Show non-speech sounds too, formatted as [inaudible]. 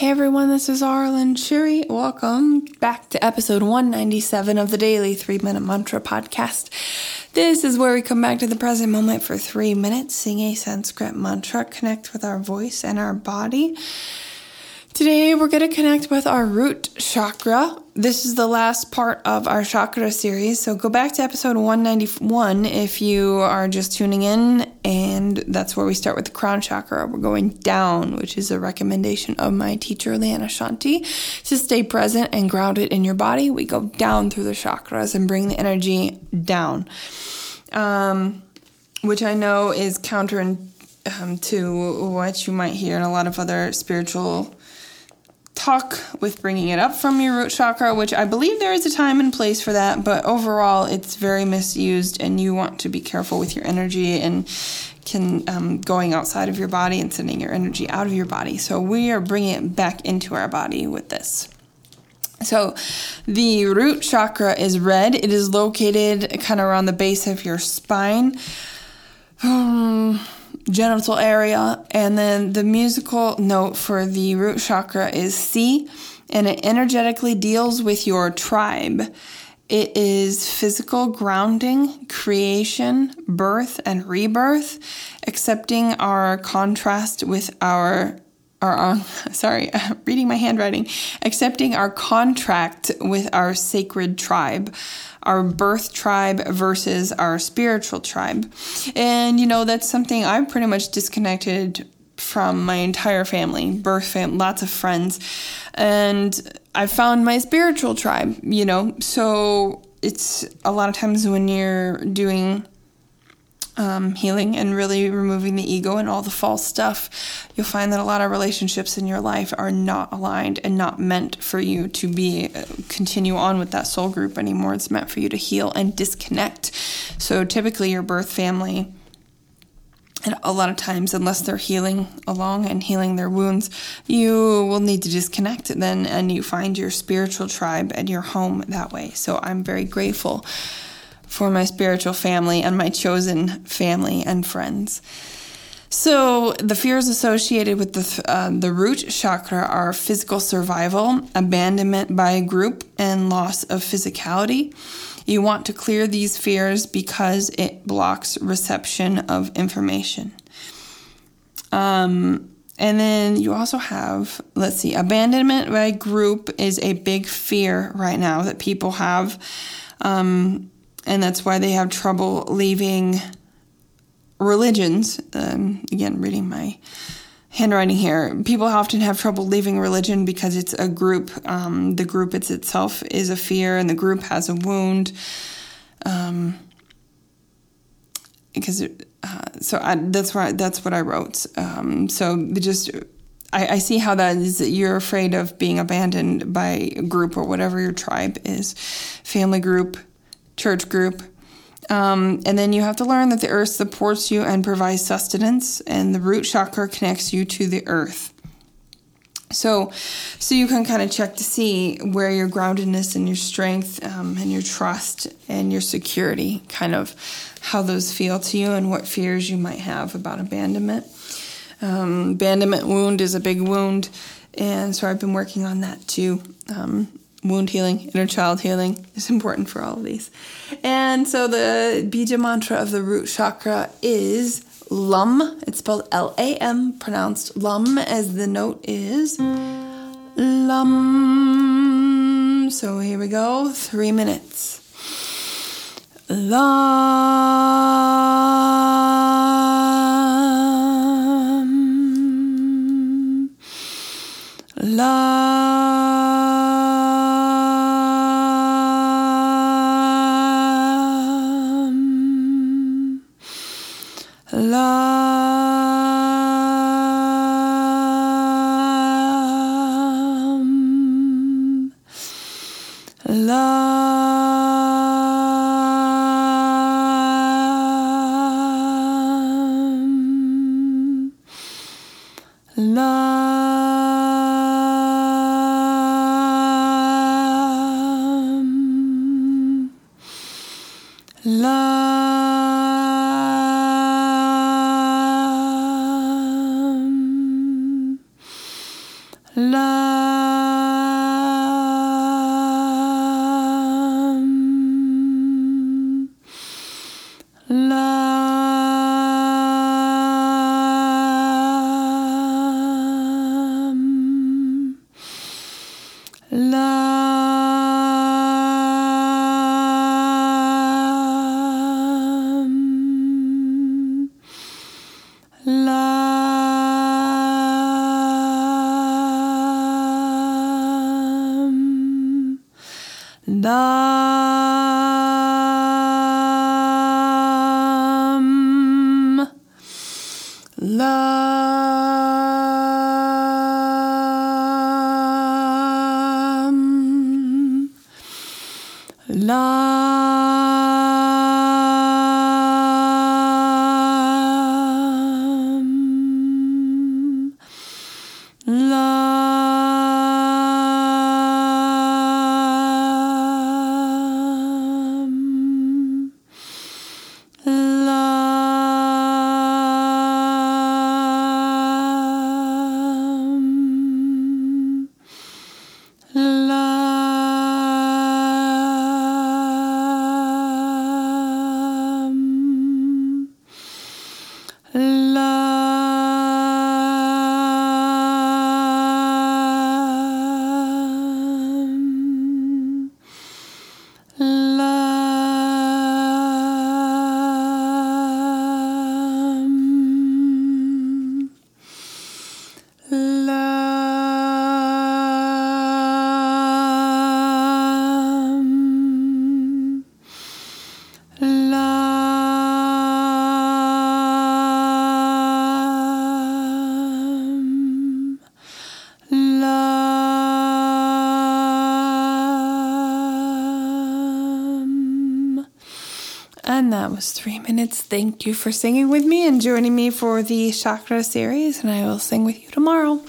Hey everyone, this is Aaralyn Shiri. Welcome back to episode 197 of the Daily 3 Minute Mantra Podcast. This is where we come back to the present moment for three minutes, sing a Sanskrit mantra, connect with our voice and our body. Today, we're going to connect with our root chakra. This is the last part of our chakra series. So, go back to episode 191 if you are just tuning in, and that's where we start with the crown chakra. We're going down, which is a recommendation of my teacher, Liana Shanti, to stay present and grounded in your body. We go down through the chakras and bring the energy down, um, which I know is counter um, to what you might hear in a lot of other spiritual talk with bringing it up from your root chakra, which I believe there is a time and place for that, but overall it's very misused and you want to be careful with your energy and can um, going outside of your body and sending your energy out of your body. So we are bringing it back into our body with this. So the root chakra is red. It is located kind of around the base of your spine. Um, genital area. And then the musical note for the root chakra is C, and it energetically deals with your tribe. It is physical grounding, creation, birth, and rebirth, accepting our contrast with our our uh, [laughs] sorry, [laughs] reading my handwriting, accepting our contract with our sacred tribe, our birth tribe versus our spiritual tribe. And you know, that's something I've pretty much disconnected from my entire family, birth fam, lots of friends. And I found my spiritual tribe, you know. So it's a lot of times when you're doing um, healing and really removing the ego and all the false stuff, you'll find that a lot of relationships in your life are not aligned and not meant for you to be uh, continue on with that soul group anymore. It's meant for you to heal and disconnect. So typically, your birth family. And a lot of times, unless they're healing along and healing their wounds, you will need to disconnect then and you find your spiritual tribe and your home that way. So I'm very grateful for my spiritual family and my chosen family and friends. So, the fears associated with the, uh, the root chakra are physical survival, abandonment by a group, and loss of physicality. You want to clear these fears because it blocks reception of information. Um, and then you also have, let's see, abandonment by group is a big fear right now that people have. Um, and that's why they have trouble leaving religions. Um, again, reading my handwriting here. People often have trouble leaving religion because it's a group. Um, the group it's itself is a fear, and the group has a wound. Um, because uh, so I, that's why that's what I wrote. Um, so just I, I, see how that is that you're afraid of being abandoned by a group or whatever your tribe is, family group, church group. Um, and then you have to learn that the earth supports you and provides sustenance, and the root chakra connects you to the earth. So, so you can kind of check to see where your groundedness and your strength um, and your trust and your security, kind of how those feel to you and what fears you might have about abandonment. Um, abandonment wound is a big wound, and so I've been working on that too. Um, wound healing, inner child healing is important for all of these. And so the bija mantra of the root chakra is Lum. It's spelled L A M, pronounced Lum, as the note is Lum. So here we go, three minutes. Lum. Lam. Lam. Lam. Lam. Lam. Lam. Lam. Lam. Lam. Lam. love. And that was three minutes. Thank you for singing with me and joining me for the chakra series, and I will sing with you tomorrow.